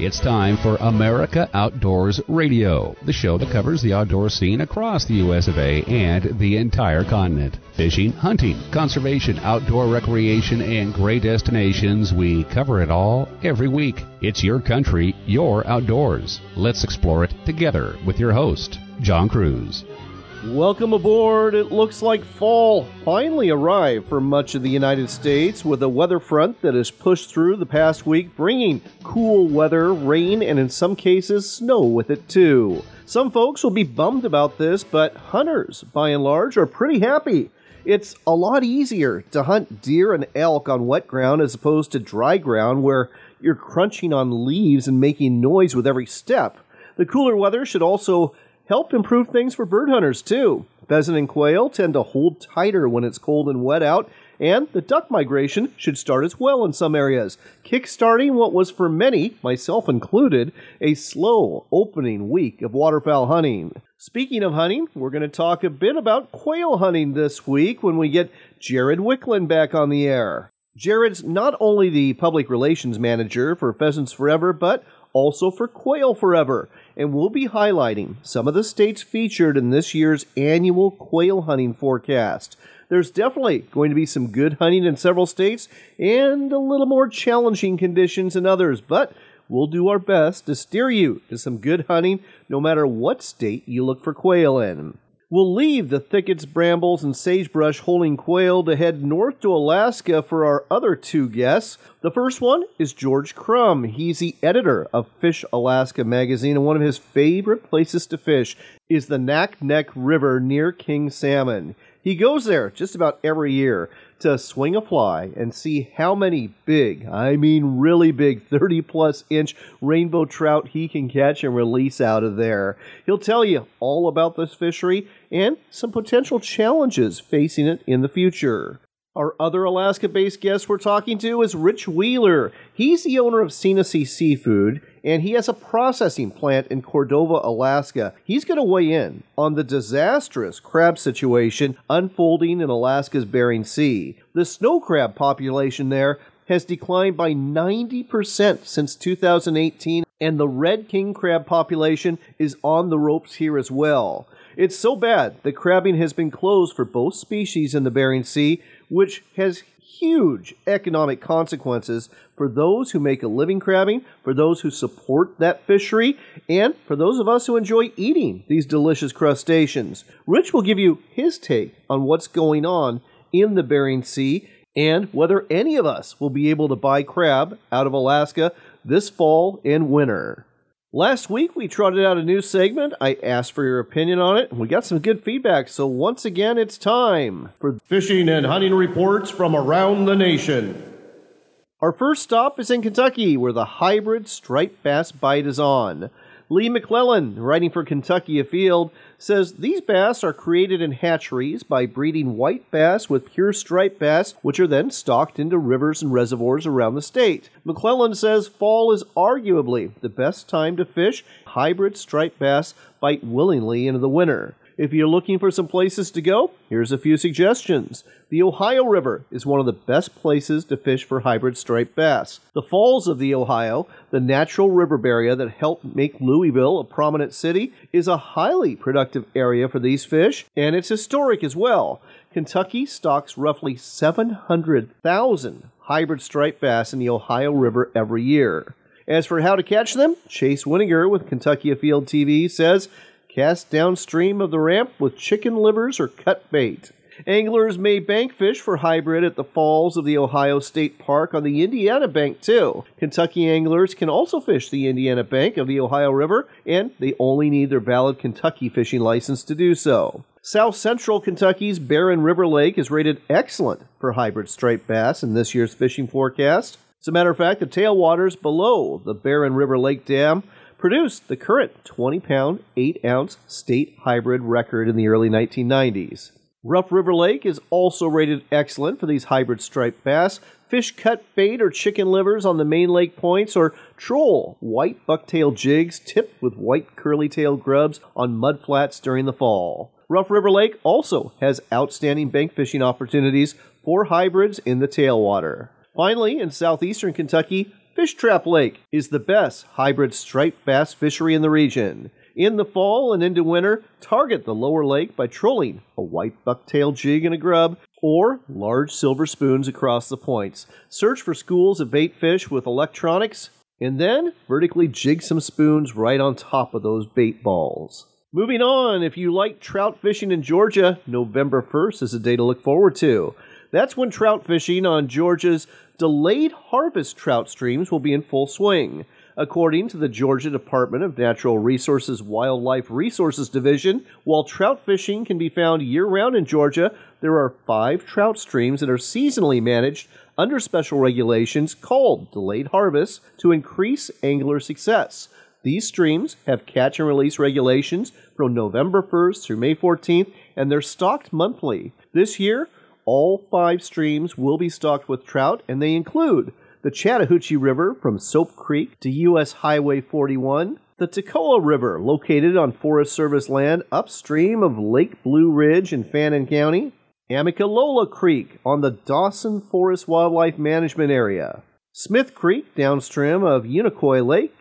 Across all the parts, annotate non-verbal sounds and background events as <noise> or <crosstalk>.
It's time for America Outdoors Radio, the show that covers the outdoor scene across the US of A and the entire continent. Fishing, hunting, conservation, outdoor recreation, and great destinations, we cover it all every week. It's your country, your outdoors. Let's explore it together with your host, John Cruz. Welcome aboard. It looks like fall finally arrived for much of the United States with a weather front that has pushed through the past week, bringing cool weather, rain, and in some cases, snow with it too. Some folks will be bummed about this, but hunters, by and large, are pretty happy. It's a lot easier to hunt deer and elk on wet ground as opposed to dry ground where you're crunching on leaves and making noise with every step. The cooler weather should also help improve things for bird hunters too. Pheasant and quail tend to hold tighter when it's cold and wet out, and the duck migration should start as well in some areas, kick-starting what was for many, myself included, a slow opening week of waterfowl hunting. Speaking of hunting, we're going to talk a bit about quail hunting this week when we get Jared Wiklund back on the air. Jared's not only the public relations manager for Pheasants Forever, but also for Quail Forever, and we'll be highlighting some of the states featured in this year's annual quail hunting forecast. There's definitely going to be some good hunting in several states and a little more challenging conditions in others, but we'll do our best to steer you to some good hunting no matter what state you look for quail in. We'll leave the thickets, brambles, and sagebrush holding quail to head north to Alaska for our other two guests. The first one is George Krumm. He's the editor of Fish Alaska magazine, and one of his favorite places to fish is the Naknek River near King Salmon. He goes there just about every year to swing a fly and see how many big, I mean really big, 30 plus inch rainbow trout he can catch and release out of there. He'll tell you all about this fishery and some potential challenges facing it in the future. Our other Alaska based guest we're talking to is Rich Wheeler. He's the owner of Sea Seafood, and he has a processing plant in Cordova, Alaska. He's going to weigh in on the disastrous crab situation unfolding in Alaska's Bering Sea. The snow crab population there has declined by 90% since 2018, and the red king crab population is on the ropes here as well. It's so bad that crabbing has been closed for both species in the Bering Sea, which has huge economic consequences for those who make a living crabbing, for those who support that fishery, and for those of us who enjoy eating these delicious crustaceans. Rich will give you his take on what's going on in the Bering Sea and whether any of us will be able to buy crab out of Alaska this fall and winter. Last week, we trotted out a new segment. I asked for your opinion on it, and we got some good feedback. So, once again, it's time for fishing and hunting reports from around the nation. Our first stop is in Kentucky, where the hybrid striped bass bite is on. Lee McClellan, writing for Kentucky Afield, says these bass are created in hatcheries by breeding white bass with pure striped bass, which are then stocked into rivers and reservoirs around the state. McClellan says fall is arguably the best time to fish. Hybrid striped bass bite willingly into the winter. If you're looking for some places to go, here's a few suggestions. The Ohio River is one of the best places to fish for hybrid striped bass. The Falls of the Ohio, the natural river barrier that helped make Louisville a prominent city, is a highly productive area for these fish, and it's historic as well. Kentucky stocks roughly 700,000 hybrid striped bass in the Ohio River every year. As for how to catch them, Chase Winiger with Kentucky Afield TV says Cast downstream of the ramp with chicken livers or cut bait. Anglers may bank fish for hybrid at the falls of the Ohio State Park on the Indiana Bank, too. Kentucky anglers can also fish the Indiana Bank of the Ohio River, and they only need their valid Kentucky fishing license to do so. South Central Kentucky's Barren River Lake is rated excellent for hybrid striped bass in this year's fishing forecast. As a matter of fact, the tailwaters below the Barren River Lake Dam produced the current 20 pound, 8 ounce state hybrid record in the early 1990s. Rough River Lake is also rated excellent for these hybrid striped bass. Fish cut bait or chicken livers on the main lake points, or troll white bucktail jigs tipped with white curly tail grubs on mud flats during the fall. Rough River Lake also has outstanding bank fishing opportunities for hybrids in the tailwater. Finally, in southeastern Kentucky, Fish Trap Lake is the best hybrid striped bass fishery in the region. In the fall and into winter, target the lower lake by trolling a white bucktail jig and a grub or large silver spoons across the points. Search for schools of bait fish with electronics and then vertically jig some spoons right on top of those bait balls. Moving on, if you like trout fishing in Georgia, November 1st is a day to look forward to. That's when trout fishing on Georgia's delayed harvest trout streams will be in full swing. According to the Georgia Department of Natural Resources Wildlife Resources Division, while trout fishing can be found year round in Georgia, there are five trout streams that are seasonally managed under special regulations called delayed harvests to increase angler success. These streams have catch and release regulations from November 1st through May 14th, and they're stocked monthly. This year, all five streams will be stocked with trout, and they include the Chattahoochee River from Soap Creek to U.S. Highway 41, the Toccoa River, located on Forest Service land upstream of Lake Blue Ridge in Fannin County, Amicalola Creek on the Dawson Forest Wildlife Management Area, Smith Creek downstream of Unicoi Lake,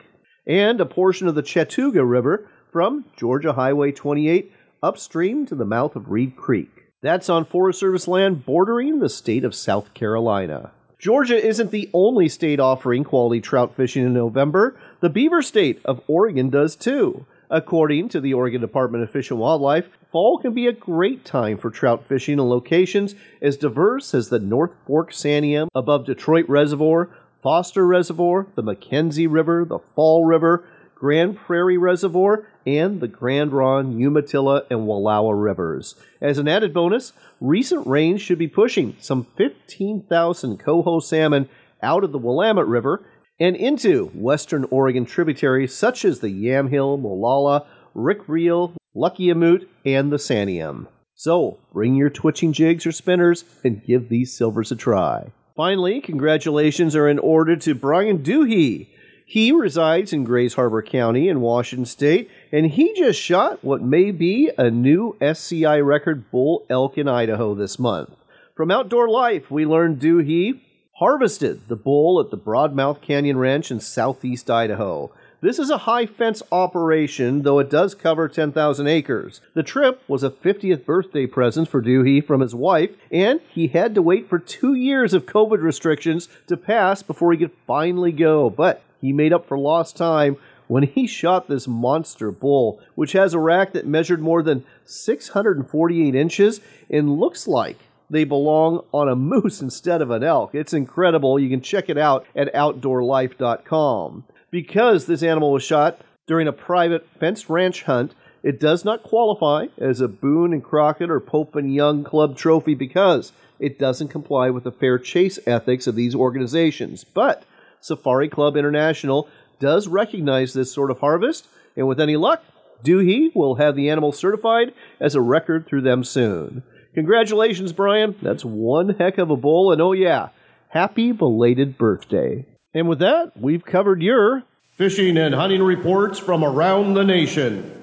and a portion of the Chattooga River from Georgia Highway 28 upstream to the mouth of Reed Creek. That's on Forest Service land bordering the state of South Carolina. Georgia isn't the only state offering quality trout fishing in November. The beaver state of Oregon does too. According to the Oregon Department of Fish and Wildlife, fall can be a great time for trout fishing in locations as diverse as the North Fork Santiam above Detroit Reservoir, Foster Reservoir, the McKenzie River, the Fall River, Grand Prairie Reservoir, and the Grande Ronde, Umatilla, and Wallowa rivers. As an added bonus, recent rains should be pushing some 15,000 coho salmon out of the Willamette River and into western Oregon tributaries such as the Yamhill, Molalla, Rickreall, Luckiamute, and the Santiam. So, bring your twitching jigs or spinners and give these silvers a try. Finally, congratulations are in order to Brian Doohey. He resides in Grays Harbor County in Washington State, and he just shot what may be a new SCI record bull elk in Idaho this month. From Outdoor Life, we learned Doohey harvested the bull at the Broadmouth Canyon Ranch in southeast Idaho. This is a high fence operation, though it does cover 10,000 acres. The trip was a 50th birthday present for Doohey from his wife, and he had to wait for two years of COVID restrictions to pass before he could finally go. But he made up for lost time when he shot this monster bull, which has a rack that measured more than 648 inches and looks like they belong on a <laughs> moose instead of an elk. It's incredible. You can check it out at outdoorlife.com. Because this animal was shot during a private fenced ranch hunt, it does not qualify as a Boone and Crockett or Pope and Young Club trophy because it doesn't comply with the fair chase ethics of these organizations. But Safari Club International does recognize this sort of harvest, and with any luck, Doohey will have the animal certified as a record through them soon. Congratulations, Brian. That's one heck of a bull, and oh yeah, happy belated birthday. And with that, we've covered your fishing and hunting reports from around the nation.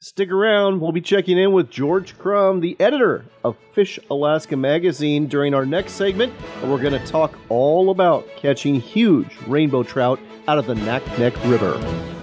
Stick around, we'll be checking in with George Krumm, the editor of Fish Alaska magazine, during our next segment, and we're going to talk all about catching huge rainbow trout out of the Naknek River.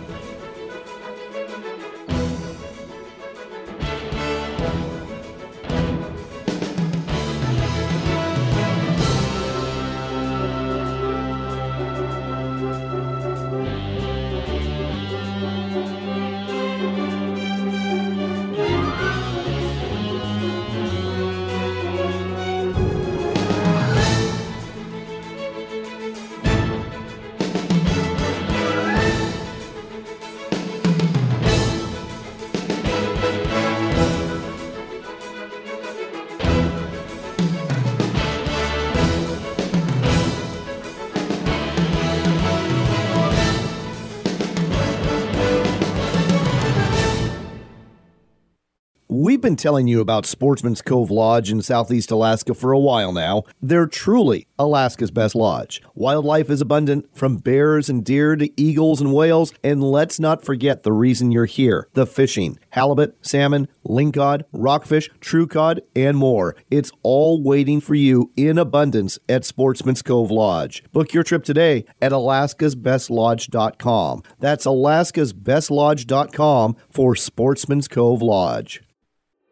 Been telling you about Sportsman's Cove Lodge in Southeast Alaska for a while now. They're truly Alaska's best lodge. Wildlife is abundant, from bears and deer to eagles and whales, and let's not forget the reason you're here the fishing. Halibut, salmon, lingcod, rockfish, true cod, and more. It's all waiting for you in abundance at Sportsman's Cove Lodge. Book your trip today at alaskasbestlodge.com. That's alaskasbestlodge.com for Sportsman's Cove Lodge.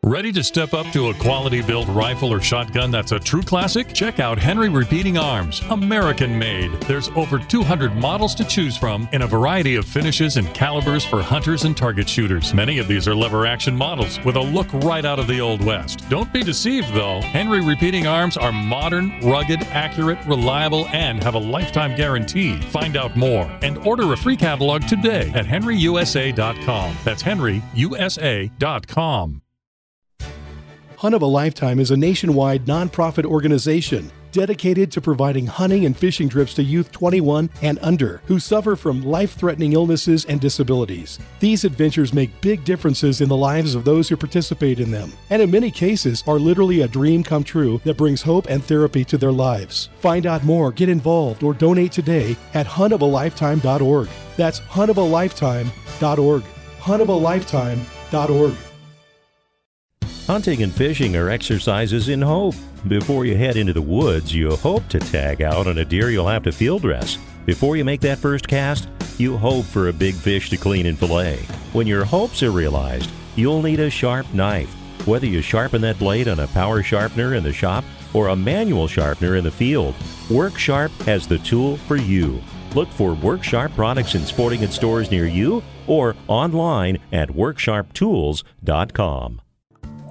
Ready to step up to a quality built rifle or shotgun that's a true classic? Check out Henry Repeating Arms, American made. There's over 200 models to choose from in a variety of finishes and calibers for hunters and target shooters. Many of these are lever action models with a look right out of the Old West. Don't be deceived though. Henry Repeating Arms are modern, rugged, accurate, reliable, and have a lifetime guarantee. Find out more and order a free catalog today at henryusa.com. That's henryusa.com. Hunt of a Lifetime is a nationwide nonprofit organization dedicated to providing hunting and fishing trips to youth 21 and under who suffer from life threatening illnesses and disabilities. These adventures make big differences in the lives of those who participate in them, and in many cases are literally a dream come true that brings hope and therapy to their lives. Find out more, get involved, or donate today at huntofalifetime.org. That's huntofalifetime.org. Huntofalifetime.org. Hunting and fishing are exercises in hope. Before you head into the woods, you hope to tag out on a deer you'll have to field dress. Before you make that first cast, you hope for a big fish to clean and fillet. When your hopes are realized, you'll need a sharp knife. Whether you sharpen that blade on a power sharpener in the shop or a manual sharpener in the field, Work Sharp has the tool for you. Look for Work Sharp products in sporting goods stores near you or online at worksharptools.com.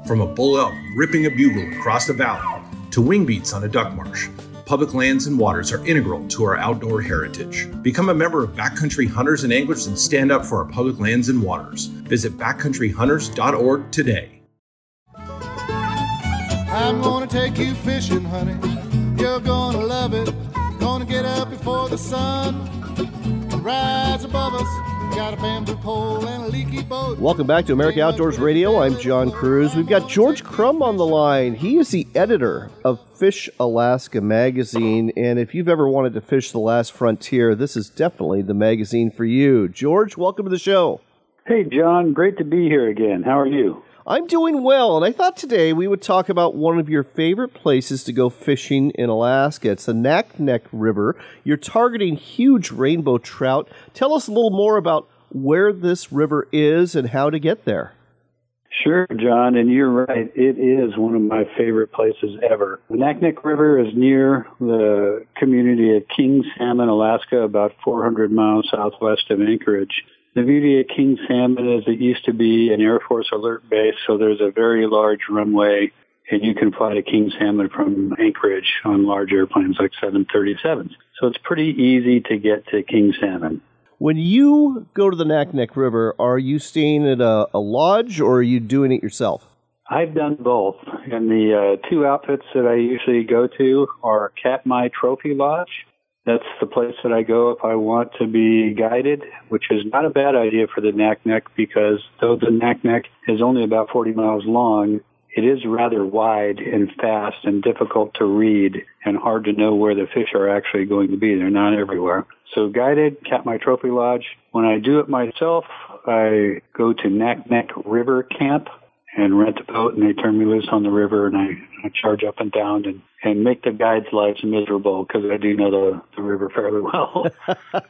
From a bull elk ripping a bugle across the valley to wing beats on a duck marsh, public lands and waters are integral to our outdoor heritage. Become a member of Backcountry Hunters and Anglers and stand up for our public lands and waters. Visit backcountryhunters.org today. I'm gonna take you fishing, honey. You're gonna love it. Gonna get up before the sun rise above us. Got a bamboo pole and a leaky boat. Welcome back to America Outdoors Radio. I'm John Cruz. We've got George Krumm on the line. He is the editor of Fish Alaska magazine, and if you've ever wanted to fish the last frontier, this is definitely the magazine for you. George, welcome to the show. Hey, John. Great to be here again. How are you? I'm doing well, and I thought today we would talk about one of your favorite places to go fishing in Alaska. It's the Naknek River. You're targeting huge rainbow trout. Tell us a little more about where this river is and how to get there. Sure, John, and you're right. It is one of my favorite places ever. The Naknek River is near the community of King Salmon, Alaska, about 400 miles southwest of Anchorage. The beauty of King Salmon is it used to be an Air Force alert base, so there's a very large runway, and you can fly to King Salmon from Anchorage on large airplanes like 737s. So it's pretty easy to get to King Salmon. When you go to the Naknek River, are you staying at a, a lodge or are you doing it yourself? I've done both, and the uh, two outfits that I usually go to are Katmai Trophy Lodge that's the place that I go if I want to be guided, which is not a bad idea for the Naknek because though the Naknek is only about 40 miles long, it is rather wide and fast and difficult to read and hard to know where the fish are actually going to be. They're not everywhere. So guided, Katmai Trophy Lodge. When I do it myself, I go to Naknek River Camp and rent a boat and they turn me loose on the river and I, I charge up and down and, and make the guides' lives miserable because I do know the, the river fairly <laughs> well.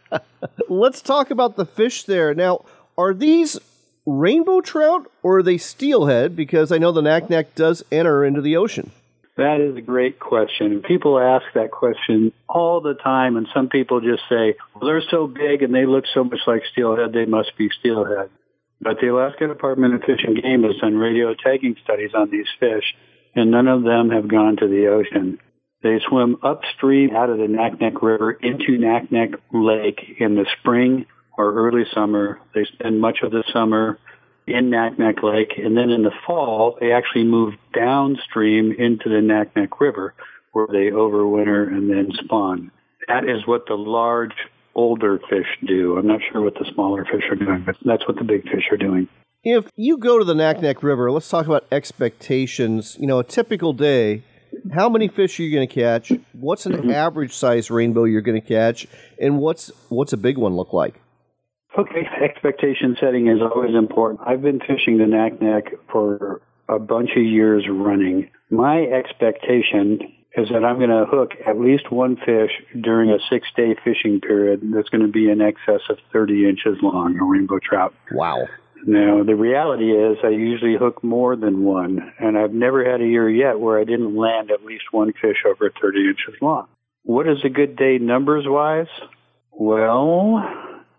<laughs> Let's talk about the fish there. Now, are these rainbow trout or are they steelhead? Because I know the Naknek does enter into the ocean. That is a great question. People ask that question all the time, and some people just say, well, they're so big and they look so much like steelhead, they must be steelhead. But the Alaska Department of Fish and Game has done radio tagging studies on these fish, and none of them have gone to the ocean. They swim upstream out of the Naknek River into Naknek Lake in the spring or early summer. They spend much of the summer in Naknek Lake, and then in the fall, they actually move downstream into the Naknek River where they overwinter and then spawn. That is what the large older fish do. I'm not sure what the smaller fish are doing, but that's what the big fish are doing. If you go to the Naknek River, let's talk about expectations. You know, a typical day, how many fish are you going to catch? What's an mm-hmm. average size rainbow you're going to catch? And what's what's a big one look like? Okay, expectation setting is always important. I've been fishing the Naknek for a bunch of years running. My expectation is that I'm going to hook at least one fish during a six day fishing period that's going to be in excess of 30 inches long, a rainbow trout. Wow. Now, the reality is I usually hook more than one, and I've never had a year yet where I didn't land at least one fish over 30 inches long. What is a good day numbers wise? Well,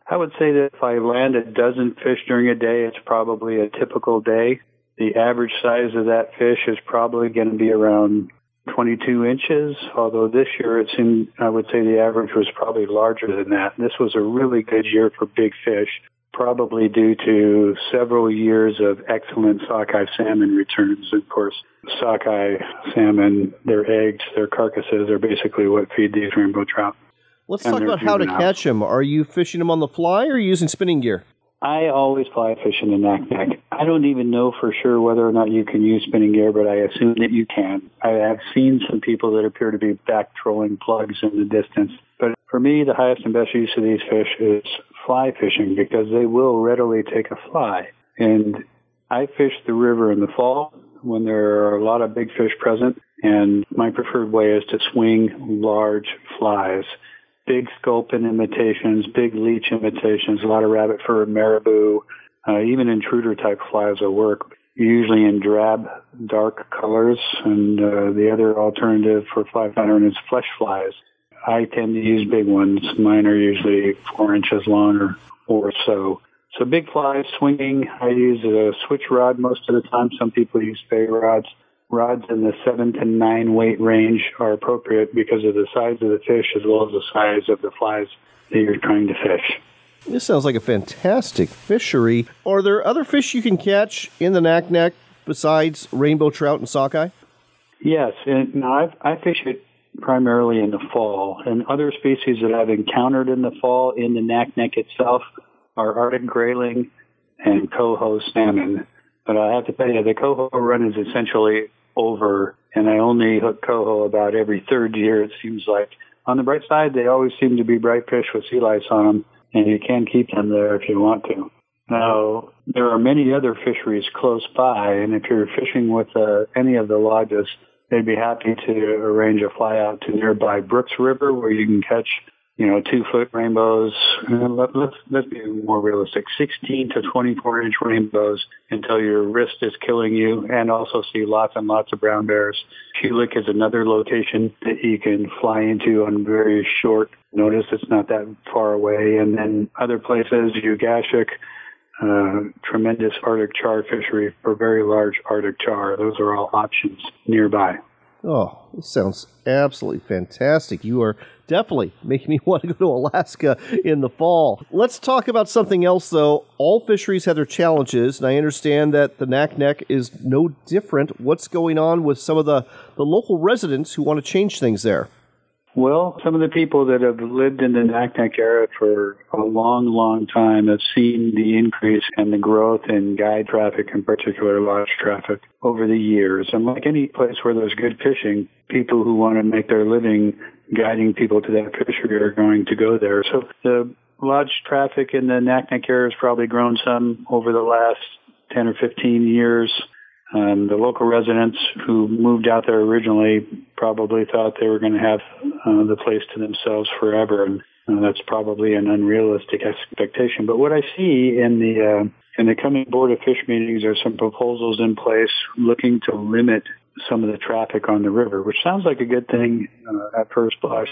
I would say that if I land a dozen fish during a day, it's probably a typical day. The average size of that fish is probably going to be around 22 inches, although this year it seemed, I would say the average was probably larger than that. This was a really good year for big fish, probably due to several years of excellent sockeye salmon returns. Of course, sockeye salmon, their eggs, their carcasses are basically what feed these rainbow trout. Let's talk about how to juvenile. catch them. Are you fishing them on the fly or are you using spinning gear? I always fly fish in the Naknek. I don't even know for sure whether or not you can use spinning gear, but I assume that you can. I have seen some people that appear to be back trolling plugs in the distance. But for me, the highest and best use of these fish is fly fishing because they will readily take a fly. And I fish the river in the fall when there are a lot of big fish present, and my preferred way is to swing large flies big sculpin imitations, big leech imitations, a lot of rabbit fur, marabou, uh, even intruder type flies will work. Usually in drab, dark colors, and uh, the other alternative for fly pattern is flesh flies. I tend to use big ones. Mine are usually four inches long or, or so. So big flies, swinging. I use a switch rod most of the time. Some people use Spey rods rods in the seven to nine weight range are appropriate because of the size of the fish as well as the size of the flies that you're trying to fish. This sounds like a fantastic fishery. Are there other fish you can catch in the Naknek besides rainbow trout and sockeye? Yes, and now I've, I fish it primarily in the fall, and other species that I've encountered in the fall in the Naknek itself are Arctic grayling and coho salmon. But I have to tell you, the coho run is essentially over, and I only hook coho about every third year, it seems like. On the bright side, they always seem to be bright fish with sea lice on them, and you can keep them there if you want to. Now, there are many other fisheries close by, and if you're fishing with uh, any of the lodges, they'd be happy to arrange a fly out to nearby Brooks River where you can catch, you know, two foot rainbows. Uh, let, let's let's be more realistic: 16 to 24 inch rainbows until your wrist is killing you, and also see lots and lots of brown bears. Kulik is another location that you can fly into on very short notice. It's not that far away, and then other places, Ugashik. Uh, tremendous Arctic char fishery for very large Arctic char. Those are all options nearby. Oh, this sounds absolutely fantastic. You are definitely making me <laughs> want to go to Alaska in the fall. Let's talk about something else, though. All fisheries have their challenges, and I understand that the Naknek is no different. What's going on with some of the, the local residents who want to change things there? Well, some of the people that have lived in the Naknek area for a long, long time have seen the increase and the growth in guide traffic, in particular lodge traffic, over the years. And like any place where there's good fishing, people who want to make their living guiding people to that fishery are going to go there. So the lodge traffic in the Naknek area has probably grown some over the last 10 or 15 years. Um, the local residents who moved out there originally probably thought they were going to have uh, the place to themselves forever, and uh, that's probably an unrealistic expectation. But what I see in the uh, in the coming board of fish meetings are some proposals in place looking to limit some of the traffic on the river, which sounds like a good thing uh, at first blush.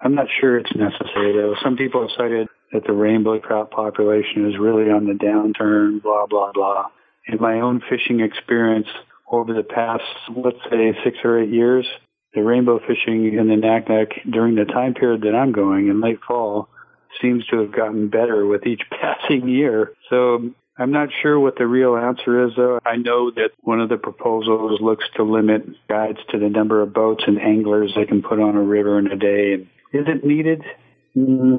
I'm not sure it's necessary though. Some people have cited that the rainbow trout population is really on the downturn, blah blah blah in my own fishing experience over the past, let's say, six or eight years, the rainbow fishing in the Naknek during the time period that I'm going in late fall seems to have gotten better with each <laughs> passing year. So I'm not sure what the real answer is, though. I know that one of the proposals looks to limit guides to the number of boats and anglers they can put on a river in a day. Is it needed? Mm,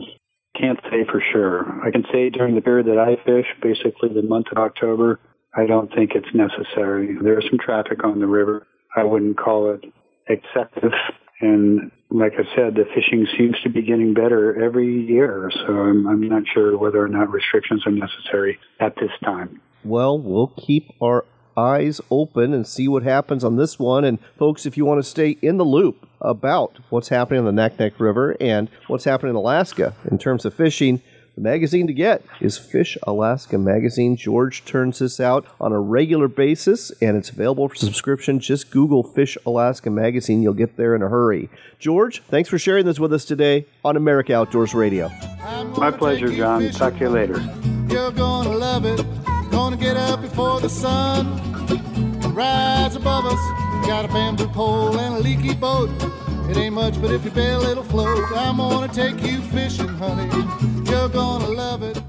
can't say for sure. I can say during the period that I fish, basically the month of October, I don't think it's necessary. There's some traffic on the river. I wouldn't call it excessive. And like I said, the fishing seems to be getting better every year. So I'm, I'm not sure whether or not restrictions are necessary at this time. Well, we'll keep our eyes open and see what happens on this one. And folks, if you want to stay in the loop about what's happening on the Naknek River and what's happening in Alaska in terms of fishing, the magazine to get is Fish Alaska Magazine. George turns this out on a regular basis and it's available for subscription. Just Google Fish Alaska Magazine. You'll get there in a hurry. George, thanks for sharing this with us today on America Outdoors Radio. My pleasure, John. Talk to you later. You're gonna love it. Gonna get up before the sun rise above us. Got a bamboo pole and a leaky boat. It ain't much, but if you bail, it'll float. I'm gonna take you fishing, honey. You're gonna love it.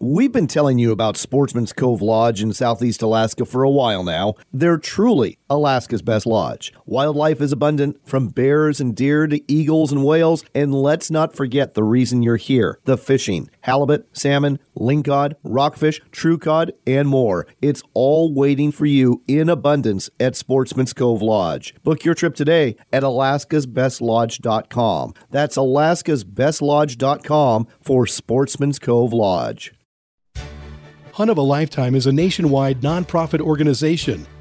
We've been telling you about Sportsman's Cove Lodge in southeast Alaska for a while now. They're truly Alaska's best lodge. Wildlife is abundant, from bears and deer to eagles and whales, and let's not forget the reason you're here the fishing. Halibut, salmon, lingcod, rockfish, true cod, and more. It's all waiting for you in abundance at Sportsman's Cove Lodge. Book your trip today at alaskasbestlodge.com. That's alaskasbestlodge.com for Sportsman's Cove Lodge. Hunt of a Lifetime is a nationwide nonprofit organization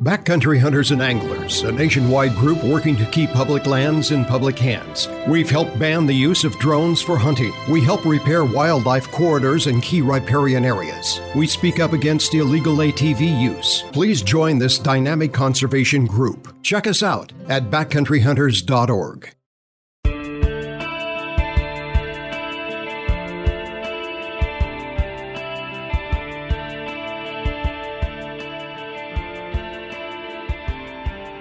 Backcountry Hunters and Anglers, a nationwide group working to keep public lands in public hands. We've helped ban the use of drones for hunting. We help repair wildlife corridors in key riparian areas. We speak up against illegal ATV use. Please join this dynamic conservation group. Check us out at backcountryhunters.org.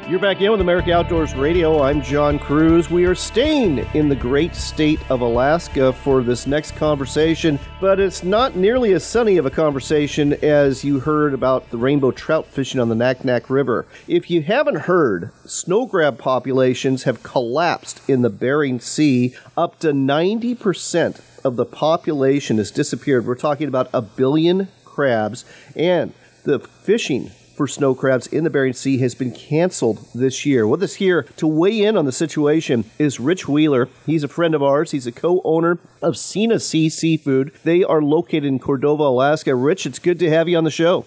You're back in with America Outdoors Radio. I'm John Cruz. We are staying in the great state of Alaska for this next conversation, but it's not nearly as sunny of a conversation as you heard about the rainbow trout fishing on the Naknek River. If you haven't heard, snow crab populations have collapsed in the Bering Sea. Up to 90% of the population has disappeared. We're talking about a billion crabs, and the fishing for snow crabs in the Bering Sea has been canceled this year. With us here to weigh in on the situation is Rich Wheeler. He's a friend of ours. He's a co-owner of Sena Sea Seafood. They are located in Cordova, Alaska. Rich, it's good to have you on the show.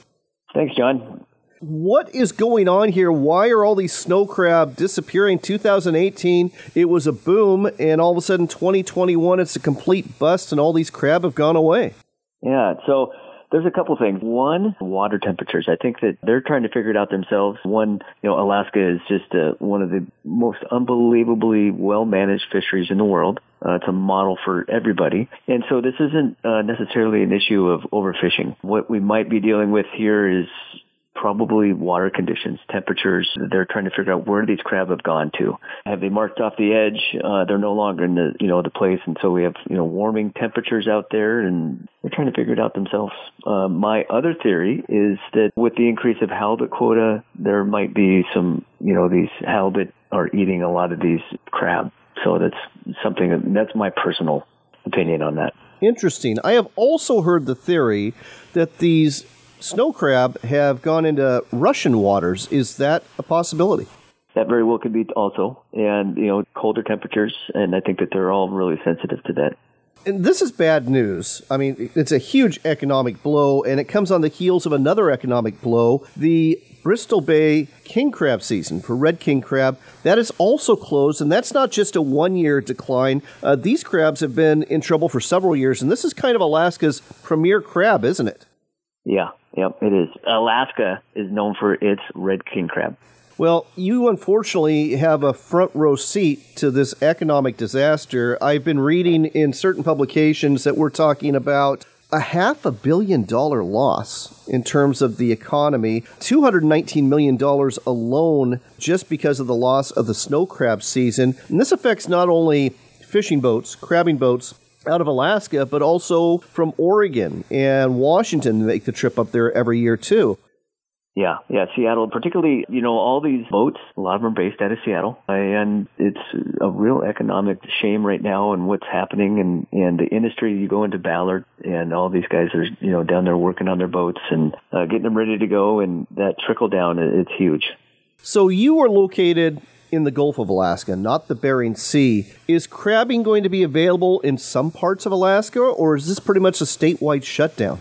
Thanks, John. What is going on here? Why are all these snow crab disappearing? 2018, it was a boom, and all of a sudden, 2021, it's a complete bust, and all these crab have gone away. Yeah, so there's a couple things. One, water temperatures. I think that they're trying to figure it out themselves. One, you know, Alaska is just uh, one of the most unbelievably well managed fisheries in the world. Uh, it's a model for everybody. And so this isn't uh, necessarily an issue of overfishing. What we might be dealing with here is probably water conditions, temperatures. They're trying to figure out where these crab have gone to. Have they marched off the edge? Uh, they're no longer in the you know the place, and so we have you know warming temperatures out there, and they're trying to figure it out themselves. Uh, my other theory is that with the increase of halibut quota, there might be some you know these halibut are eating a lot of these crab. So that's something that's my personal opinion on that. Interesting. I have also heard the theory that these snow crab have gone into Russian waters. Is that a possibility? That very well could be also, and you know, colder temperatures, and I think that they're all really sensitive to that. And this is bad news. I mean, it's a huge economic blow, and it comes on the heels of another economic blow. The Bristol Bay king crab season for red king crab that is also closed, and that's not just a one-year decline. Uh, these crabs have been in trouble for several years, and this is kind of Alaska's premier crab, isn't it? Yeah, yep, it is. Alaska is known for its red king crab. Well, you unfortunately have a front row seat to this economic disaster. I've been reading in certain publications that we're talking about a half a billion dollar loss in terms of the economy, $219 million alone just because of the loss of the snow crab season. And this affects not only fishing boats, crabbing boats, out of Alaska, but also from Oregon and Washington make the trip up there every year too. Yeah, yeah, Seattle, particularly, you know, all these boats, a lot of them are based out of Seattle, and it's a real economic shame right now and what's happening and, and the industry. You go into Ballard and all these guys are, you know, down there working on their boats and uh, getting them ready to go, and that trickle down, it's huge. So you are located in the Gulf of Alaska, not the Bering Sea. Is crabbing going to be available in some parts of Alaska, or is this pretty much a statewide shutdown?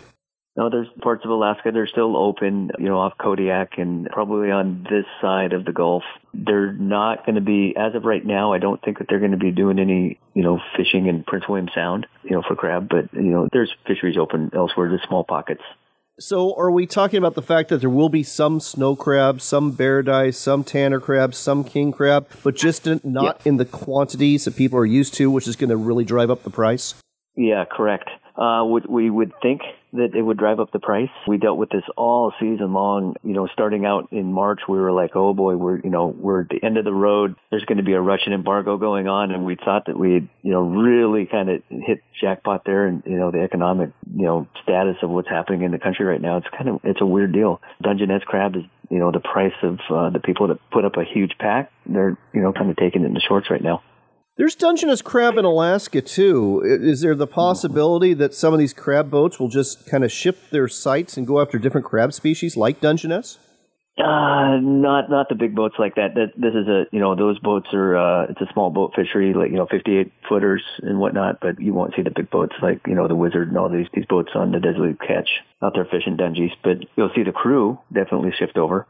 No, there's parts of Alaska they're still open, you know, off Kodiak and probably on this side of the Gulf. They're not going to be, as of right now, I don't think that they're going to be doing any, you know, fishing in Prince William Sound, you know, for crab. But you know, there's fisheries open elsewhere, just small pockets. So, are we talking about the fact that there will be some snow crab, some bear bairdies, some tanner crab, some king crab, but just not in the quantities that people are used to, which is going to really drive up the price? Yeah, correct. Uh, would, we would think that it would drive up the price. We dealt with this all season long. You know, starting out in March, we were like, oh boy, we're, you know, we're at the end of the road. There's going to be a Russian embargo going on. And we thought that we had, you know, really kind of hit jackpot there and, you know, the economic, you know, status of what's happening in the country right now. It's kind of, it's a weird deal. Dungeness crab is, you know, the price of uh, the people that put up a huge pack. They're, you know, kind of taking it in the shorts right now. There's Dungeness crab in Alaska too. Is there the possibility that some of these crab boats will just kind of shift their sights and go after different crab species like Dungeness? Uh, not not the big boats like that. That this is a you know those boats are uh it's a small boat fishery like you know 58 footers and whatnot. But you won't see the big boats like you know the Wizard and all these these boats on the Deadliest Catch out there fishing dungies. But you'll see the crew definitely shift over.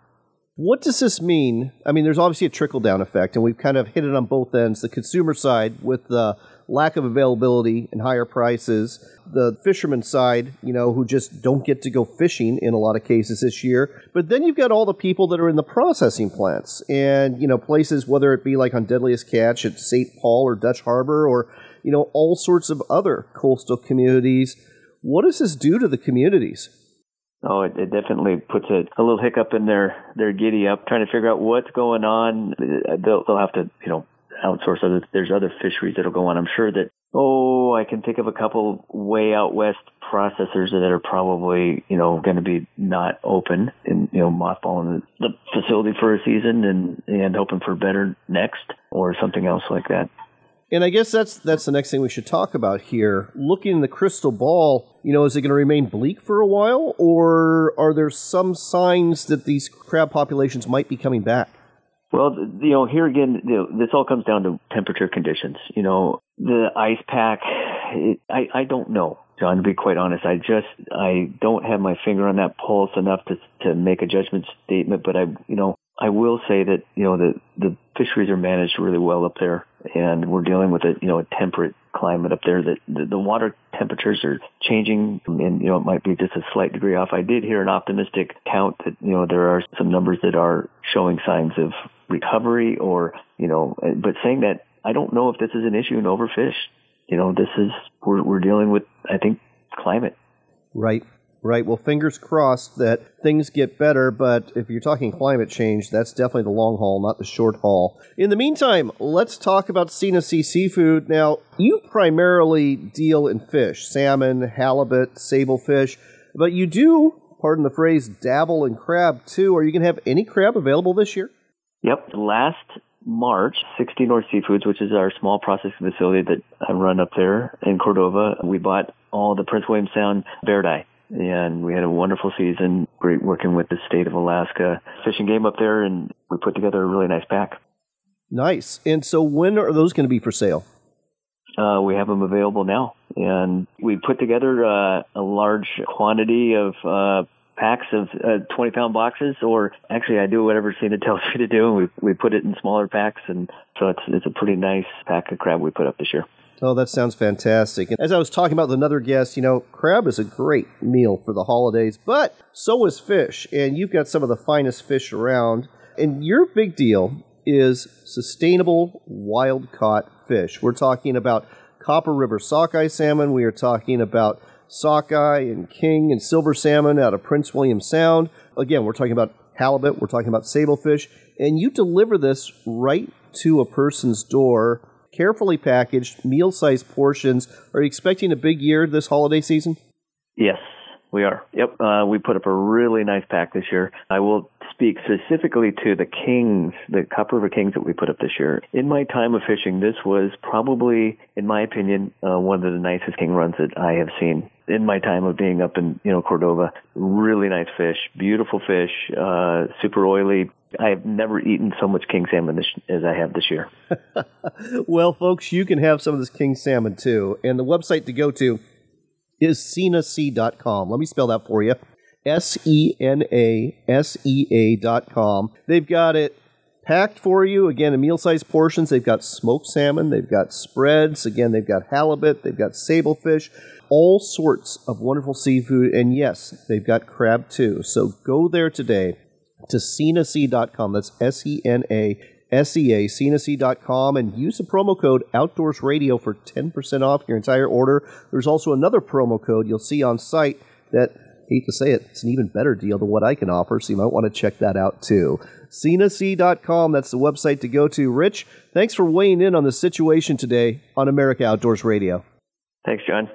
What does this mean? I mean, there's obviously a trickle down effect, and we've kind of hit it on both ends. The consumer side with the lack of availability and higher prices, the fisherman side, you know, who just don't get to go fishing in a lot of cases this year. But then you've got all the people that are in the processing plants and, you know, places, whether it be like on Deadliest Catch at St. Paul or Dutch Harbor or, you know, all sorts of other coastal communities. What does this do to the communities? Oh, it, it definitely puts a, a little hiccup in their their giddy up, trying to figure out what's going on. Uh, they'll they'll have to you know outsource other. There's other fisheries that'll go on. I'm sure that oh, I can think of a couple way out west processors that are probably you know going to be not open and you know mothballing the, the facility for a season and and hoping for better next or something else like that. And I guess that's that's the next thing we should talk about here. Looking in the crystal ball, you know, is it going to remain bleak for a while, or are there some signs that these crab populations might be coming back? Well, you know, here again, you know, this all comes down to temperature conditions. You know, the ice pack, it, I I don't know. John, to be quite honest, I just I don't have my finger on that pulse enough to to make a judgment statement. But I, you know, I will say that you know the the fisheries are managed really well up there, and we're dealing with a you know a temperate climate up there. That the, the water temperatures are changing, and you know it might be just a slight degree off. I did hear an optimistic count that you know there are some numbers that are showing signs of recovery, or you know, but saying that I don't know if this is an issue in overfish. You know, this is we're we're dealing with I think climate. Right right? Well, fingers crossed that things get better, but if you're talking climate change, that's definitely the long haul, not the short haul. In the meantime, let's talk about Sea Seafood. Now, you primarily deal in fish salmon, halibut, sablefish, but you do, pardon the phrase, dabble in crab too. Are you going to have any crab available this year? Yep. Last March, 60 North Seafoods, which is our small processing facility that I run up there in Cordova, we bought all the Prince William Sound bairdies and we had a wonderful season. Great working with the state of Alaska fishing game up there, and we put together a really nice pack. Nice. And so, when are those going to be for sale? Uh, we have them available now, and we put together uh, a large quantity of uh, packs of uh, 20 pound boxes, or actually, I do whatever Sena <laughs> tells me to do, and we we put it in smaller packs, and so it's it's a pretty nice pack of crab we put up this year. Oh, that sounds fantastic. And as I was talking about with another guest, you know, crab is a great meal for the holidays, but so is fish. And you've got some of the finest fish around. And your big deal is sustainable wild caught fish. We're talking about Copper River sockeye salmon. We are talking about sockeye and king and silver salmon out of Prince William Sound. Again, we're talking about halibut, we're talking about sablefish, and you deliver this right to a person's door, carefully packaged, meal sized portions. Are you expecting a big year this holiday season? Yes, we are. Yep. Uh, we put up a really nice pack this year. I will speak specifically to the kings, the Copper River Kings that we put up this year. In my time of fishing, this was probably, in my opinion, uh, one of the nicest king runs that I have seen in my time of being up in you know Cordova. Really nice fish, beautiful fish, uh, super oily. I have never eaten so much king salmon this, as I have this year. <laughs> well, folks, you can have some of this king salmon too, and the website to go to is senasea.com. Let me spell that for you. S E N A S E A dot com. They've got it packed for you. Again, in meal sized portions. They've got smoked salmon, they've got spreads. Again, they've got halibut, they've got sablefish, all sorts of wonderful seafood. And yes, they've got crab too. So go there today to senasea.com. That's S E N A S E A, senasea.com, and use the promo code Outdoors Radio for 10% off your entire order. There's also another promo code you'll see on site that hate to say it, it's an even better deal than what I can offer, so you might want to check that out too. senasea.com, that's the website to go to. Rich, thanks for weighing in on the situation today on America Outdoors Radio. Thanks, John.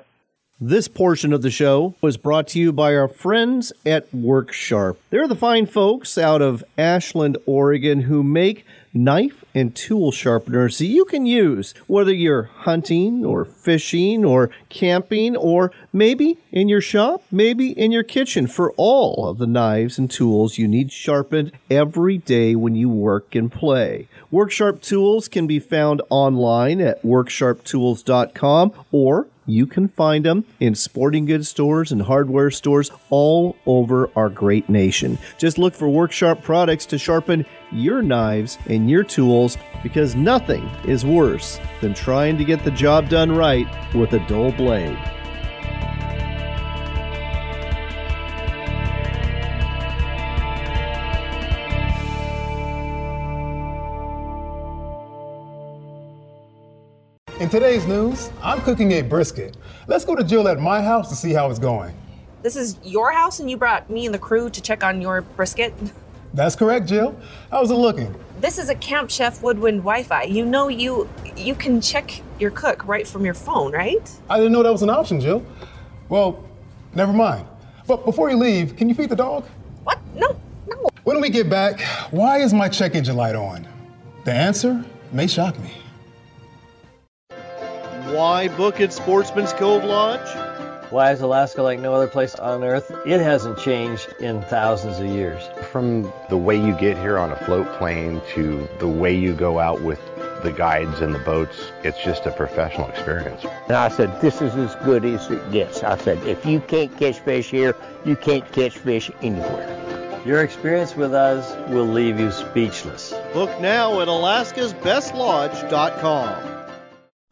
This portion of the show was brought to you by our friends at WorkSharp. They're the fine folks out of Ashland, Oregon, who make knife and tool sharpeners that you can use whether you're hunting or fishing or camping or maybe in your shop, maybe in your kitchen for all of the knives and tools you need sharpened every day when you work and play. WorkSharp tools can be found online at worksharptools.com or you can find them in sporting goods stores and hardware stores all over our great nation. Just look for WorkSharp products to sharpen your knives and your tools because nothing is worse than trying to get the job done right with a dull blade. In today's news, I'm cooking a brisket. Let's go to Jill at my house to see how it's going. This is your house and you brought me and the crew to check on your brisket? <laughs> That's correct, Jill. How's it looking? This is a Camp Chef Woodwind Wi-Fi. You know you you can check your cook right from your phone, right? I didn't know that was an option, Jill. Well, never mind. But before you leave, can you feed the dog? What? No, no. When we get back, why is my check engine light on? The answer may shock me. Why book at Sportsman's Cove Lodge? Why is Alaska like no other place on Earth? It hasn't changed in thousands of years. From the way you get here on a float plane to the way you go out with the guides and the boats, it's just a professional experience. And I said, this is as good as it gets. I said, if you can't catch fish here, you can't catch fish anywhere. Your experience with us will leave you speechless. Book now at alaskasbestlodge.com.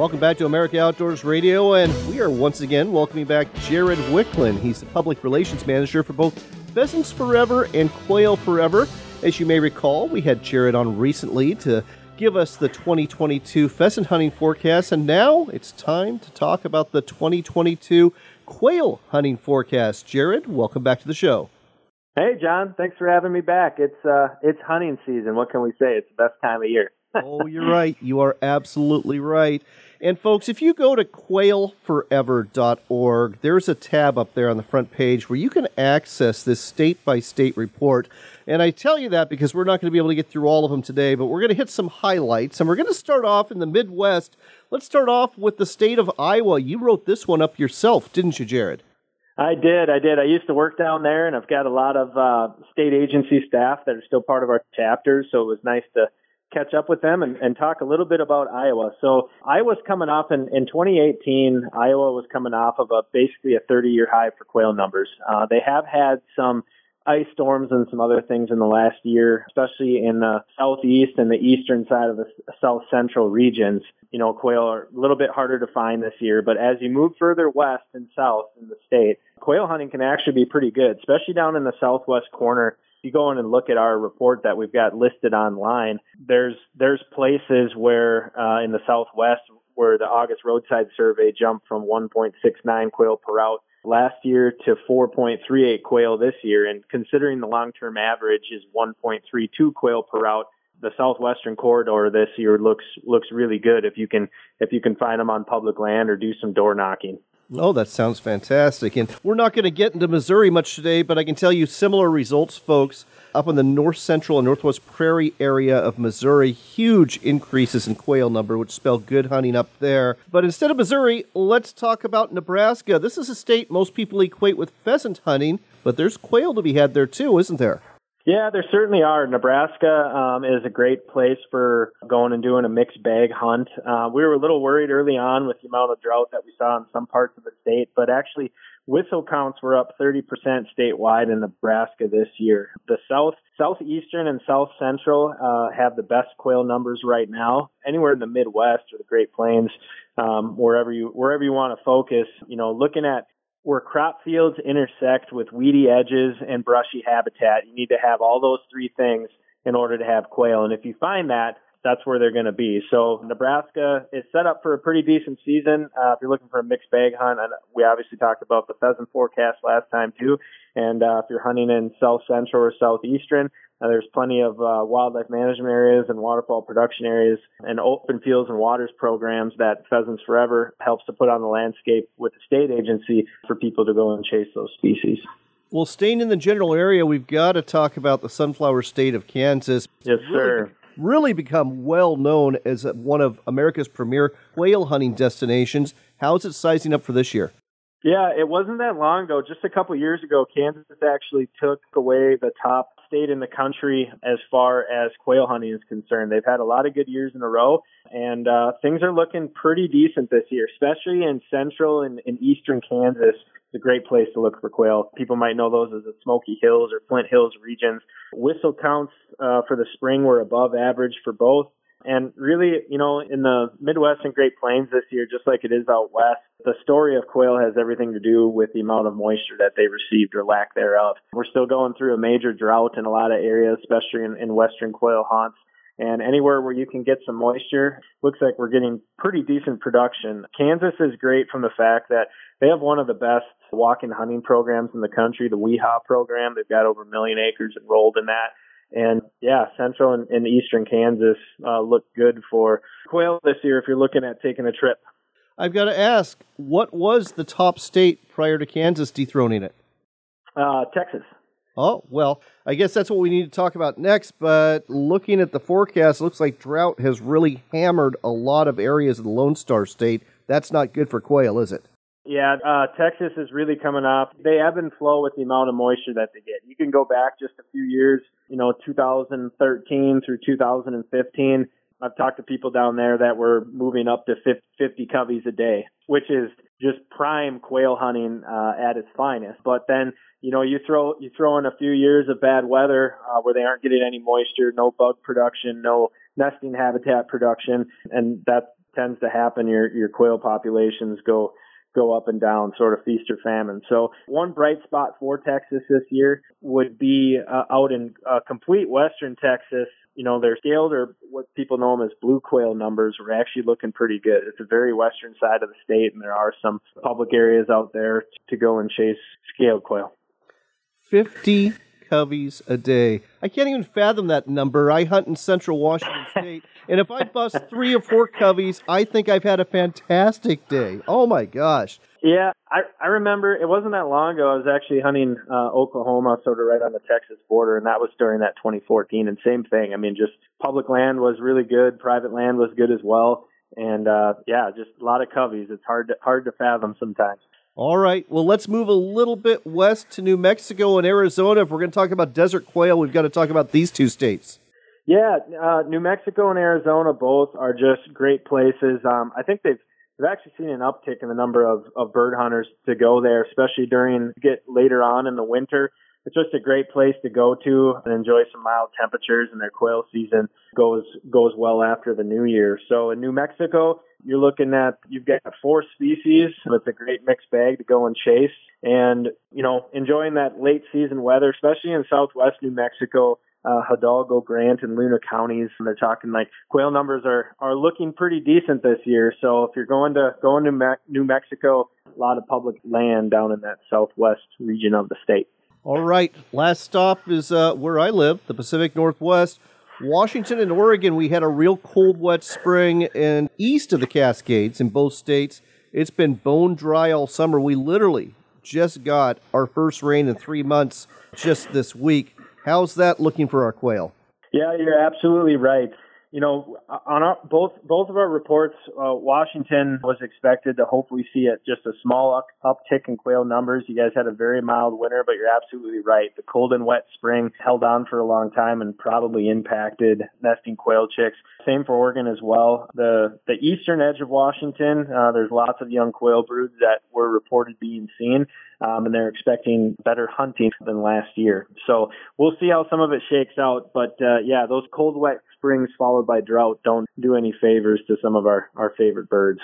Welcome back to America Outdoors Radio, and we are once again welcoming back Jared Wiklund. He's the public relations manager for both Pheasants Forever and Quail Forever. As you may recall, we had Jared on recently to give us the 2022 pheasant hunting forecast, and now it's time to talk about the 2022 quail hunting forecast. Jared, welcome back to the show. Hey, John. Thanks for having me back. It's uh, it's hunting season. What can we say? It's the best time of year. <laughs> oh, you're right. You are absolutely right. And folks, if you go to quailforever.org, there's a tab up there on the front page where you can access this state by state report. And I tell you that because we're not going to be able to get through all of them today, but we're going to hit some highlights. And we're going to start off in the Midwest. Let's start off with the state of Iowa. You wrote this one up yourself, didn't you, Jared? I did. I did. I used to work down there, and I've got a lot of uh, state agency staff that are still part of our chapters. So it was nice to catch up with them and, and talk a little bit about Iowa. So Iowa's coming off in, in 2018. Iowa was coming off of a basically a 30 year high for quail numbers. Uh, they have had some ice storms and some other things in the last year, especially in the southeast and the eastern side of the south central regions. You know, quail are a little bit harder to find this year, but as you move further west and south in the state, quail hunting can actually be pretty good, especially down in the southwest corner you go in and look at our report that we've got listed online, there's there's places where uh, in the Southwest where the August roadside survey jumped from 1.69 quail per out last year to 4.38 quail this year, and considering the long-term average is 1.32 quail per out, the southwestern corridor this year looks looks really good if you can if you can find them on public land or do some door knocking. Oh, that sounds fantastic. And we're not going to get into Missouri much today, but I can tell you similar results, folks. Up in the north central and northwest prairie area of Missouri, huge increases in quail number, which spell good hunting up there. But instead of Missouri, let's talk about Nebraska. This is a state most people equate with pheasant hunting, but there's quail to be had there too, isn't there? Yeah, there certainly are. Nebraska um, is a great place for going and doing a mixed bag hunt. Uh, we were a little worried early on with the amount of drought that we saw in some parts of the state, but actually whistle counts were up 30% statewide in Nebraska this year. The south, southeastern and south central uh, have the best quail numbers right now. Anywhere in the Midwest or the Great Plains, um, wherever you wherever you want to focus, you know, looking at where crop fields intersect with weedy edges and brushy habitat. You need to have all those three things in order to have quail. And if you find that, that's where they're going to be. So Nebraska is set up for a pretty decent season. Uh, if you're looking for a mixed bag hunt, and we obviously talked about the pheasant forecast last time too. And uh, if you're hunting in south central or southeastern, uh, there's plenty of uh, wildlife management areas and waterfowl production areas and open fields and waters programs that Pheasants Forever helps to put on the landscape with the state agency for people to go and chase those species. Well, staying in the general area, we've got to talk about the sunflower state of Kansas. Yes, sir really become well known as one of America's premier quail hunting destinations. How is it sizing up for this year? Yeah, it wasn't that long ago. Just a couple years ago, Kansas actually took away the top state in the country as far as quail hunting is concerned. They've had a lot of good years in a row, and uh, things are looking pretty decent this year, especially in central and, and eastern Kansas. It's a great place to look for quail. People might know those as the Smoky Hills or Flint Hills regions. Whistle counts uh, for the spring were above average for both. And really, you know, in the Midwest and Great Plains this year, just like it is out west, the story of quail has everything to do with the amount of moisture that they received or lack thereof. We're still going through a major drought in a lot of areas, especially in, in western quail haunts. And anywhere where you can get some moisture, looks like we're getting pretty decent production. Kansas is great from the fact that they have one of the best walk-in hunting programs in the country, the WIHA program. They've got over a million acres enrolled in that. And yeah, central and, and eastern Kansas uh, look good for quail this year if you're looking at taking a trip. I've got to ask, what was the top state prior to Kansas dethroning it? Uh, Texas. Oh, well, I guess that's what we need to talk about next. But looking at the forecast, looks like drought has really hammered a lot of areas of the Lone Star State. That's not good for quail, is it? Yeah, uh, Texas is really coming up. They ebb and flow with the amount of moisture that they get. You can go back just a few years, you know, 2013 through 2015. I've talked to people down there that were moving up to 50 coveys a day, which is just prime quail hunting uh, at its finest. But then, you know, you throw you throw in a few years of bad weather uh, where they aren't getting any moisture, no bug production, no nesting habitat production, and that tends to happen. Your your quail populations go go up and down, sort of feast or famine. So one bright spot for Texas this year would be uh, out in uh, complete western Texas. You know, their scaled or what people know them as blue quail numbers were actually looking pretty good. It's a very western side of the state, and there are some public areas out there to go and chase scaled quail. 50 coveys a day. I can't even fathom that number. I hunt in central Washington <laughs> State, and if I bust three or four coveys, I think I've had a fantastic day. Oh my gosh. Yeah, I I remember it wasn't that long ago. I was actually hunting uh, Oklahoma, sort of right on the Texas border, and that was during that 2014. And same thing. I mean, just public land was really good, private land was good as well, and uh, yeah, just a lot of coveys. It's hard to hard to fathom sometimes. All right. Well, let's move a little bit west to New Mexico and Arizona. If we're going to talk about desert quail, we've got to talk about these two states. Yeah, uh, New Mexico and Arizona both are just great places. Um, I think they've we've actually seen an uptick in the number of, of bird hunters to go there, especially during get later on in the winter. It's just a great place to go to and enjoy some mild temperatures, and their quail season goes goes well after the new year. So in New Mexico, you're looking at you've got four species. It's a great mixed bag to go and chase, and you know enjoying that late season weather, especially in Southwest New Mexico uh, Hidalgo, Grant, and Luna counties. And they're talking like quail numbers are are looking pretty decent this year. So if you're going to going to Me- New Mexico, a lot of public land down in that southwest region of the state. All right, last stop is uh, where I live, the Pacific Northwest. Washington and Oregon, we had a real cold, wet spring, and east of the Cascades in both states, it's been bone dry all summer. We literally just got our first rain in three months just this week. How's that looking for our quail? Yeah, you're absolutely right. You know, on our, both both of our reports, uh, Washington was expected to hopefully see a, just a small up, uptick in quail numbers. You guys had a very mild winter, but you're absolutely right. The cold and wet spring held on for a long time and probably impacted nesting quail chicks. Same for Oregon as well. The the eastern edge of Washington, uh, there's lots of young quail broods that were reported being seen um, and they're expecting better hunting than last year. So we'll see how some of it shakes out. But uh, yeah, those cold, wet springs followed by drought don't do any favors to some of our, our favorite birds.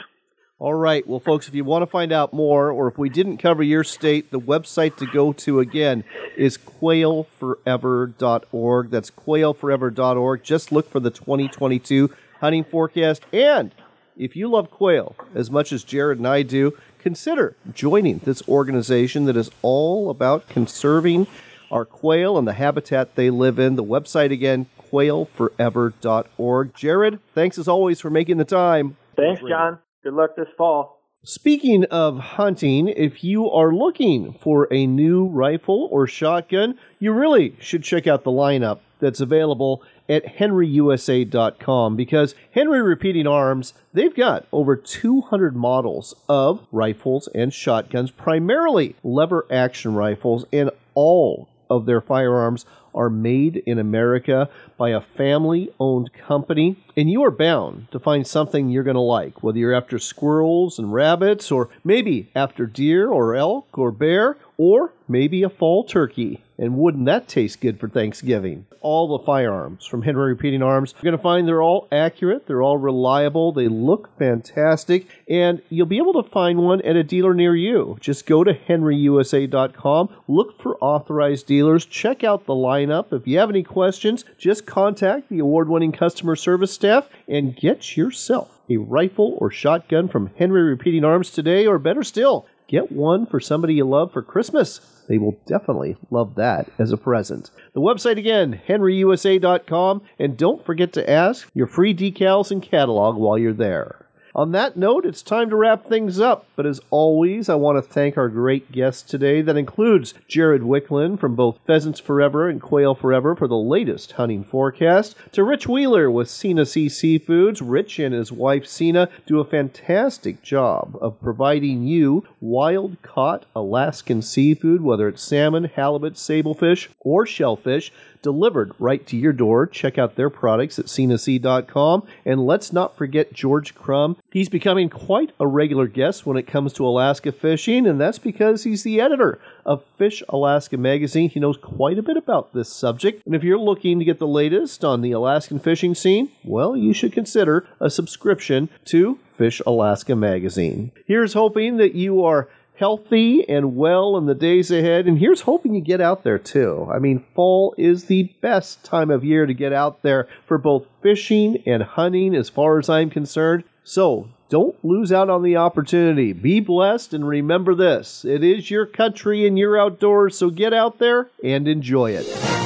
All right. Well, folks, if you want to find out more, or if we didn't cover your state, the website to go to again is quailforever.org. That's quailforever.org. Just look for the 2022 hunting forecast. And if you love quail as much as Jared and I do, consider joining this organization that is all about conserving our quail and the habitat they live in. The website again, quailforever.org. Jared, thanks as always for making the time. Thanks, John. Good luck this fall. Speaking of hunting, if you are looking for a new rifle or shotgun, you really should check out the lineup that's available at henryusa.com because Henry Repeating Arms, they've got over 200 models of rifles and shotguns, primarily lever action rifles, and all of their firearms are made in America by a family owned company, and you are bound to find something you're going to like, whether you're after squirrels and rabbits, or maybe after deer or elk or bear, or maybe a fall turkey. And wouldn't that taste good for Thanksgiving? All the firearms from Henry Repeating Arms, you're going to find they're all accurate, they're all reliable, they look fantastic, and you'll be able to find one at a dealer near you. Just go to henryusa.com, look for authorized dealers, check out the lineup. If you have any questions, just contact the award winning customer service staff and get yourself a rifle or shotgun from Henry Repeating Arms today, or better still, get one for somebody you love for Christmas. They will definitely love that as a present. The website again, henryusa.com, and don't forget to ask your free decals and catalog while you're there. On that note, it's time to wrap things up. But as always, I want to thank our great guest today. That includes Jared Wiklund from both Pheasants Forever and Quail Forever for the latest hunting forecast, to Rich Wheeler with Sena Sea Seafoods. Rich and his wife Sena do a fantastic job of providing you wild caught Alaskan seafood, whether it's salmon, halibut, sablefish, or shellfish delivered right to your door. Check out their products at senasea.com. And let's not forget George Krumm. He's becoming quite a regular guest when it comes to Alaska fishing, and that's because he's the editor of Fish Alaska magazine. He knows quite a bit about this subject. And if you're looking to get the latest on the Alaskan fishing scene, well, you should consider a subscription to Fish Alaska magazine. Here's hoping that you are healthy and well in the days ahead. And here's hoping you get out there too. I mean, fall is the best time of year to get out there for both fishing and hunting, as far as I'm concerned. So don't lose out on the opportunity. Be blessed and remember this it is your country and your outdoors, so get out there and enjoy it.